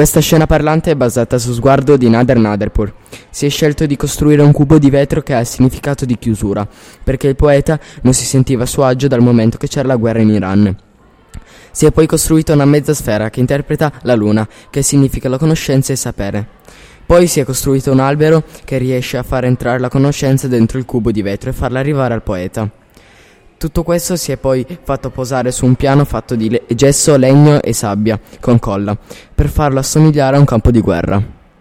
Questa scena parlante è basata su sguardo di Nader Naderpur. Si è scelto di costruire un cubo di vetro che ha il significato di chiusura, perché il poeta non si sentiva a suo agio dal momento che c'era la guerra in Iran. Si è poi costruita una mezza sfera che interpreta la luna, che significa la conoscenza e sapere. Poi si è costruito un albero che riesce a far entrare la conoscenza dentro il cubo di vetro e farla arrivare al poeta. Tutto questo si è poi fatto posare su un piano fatto di gesso, legno e sabbia, con colla, per farlo assomigliare a un campo di guerra.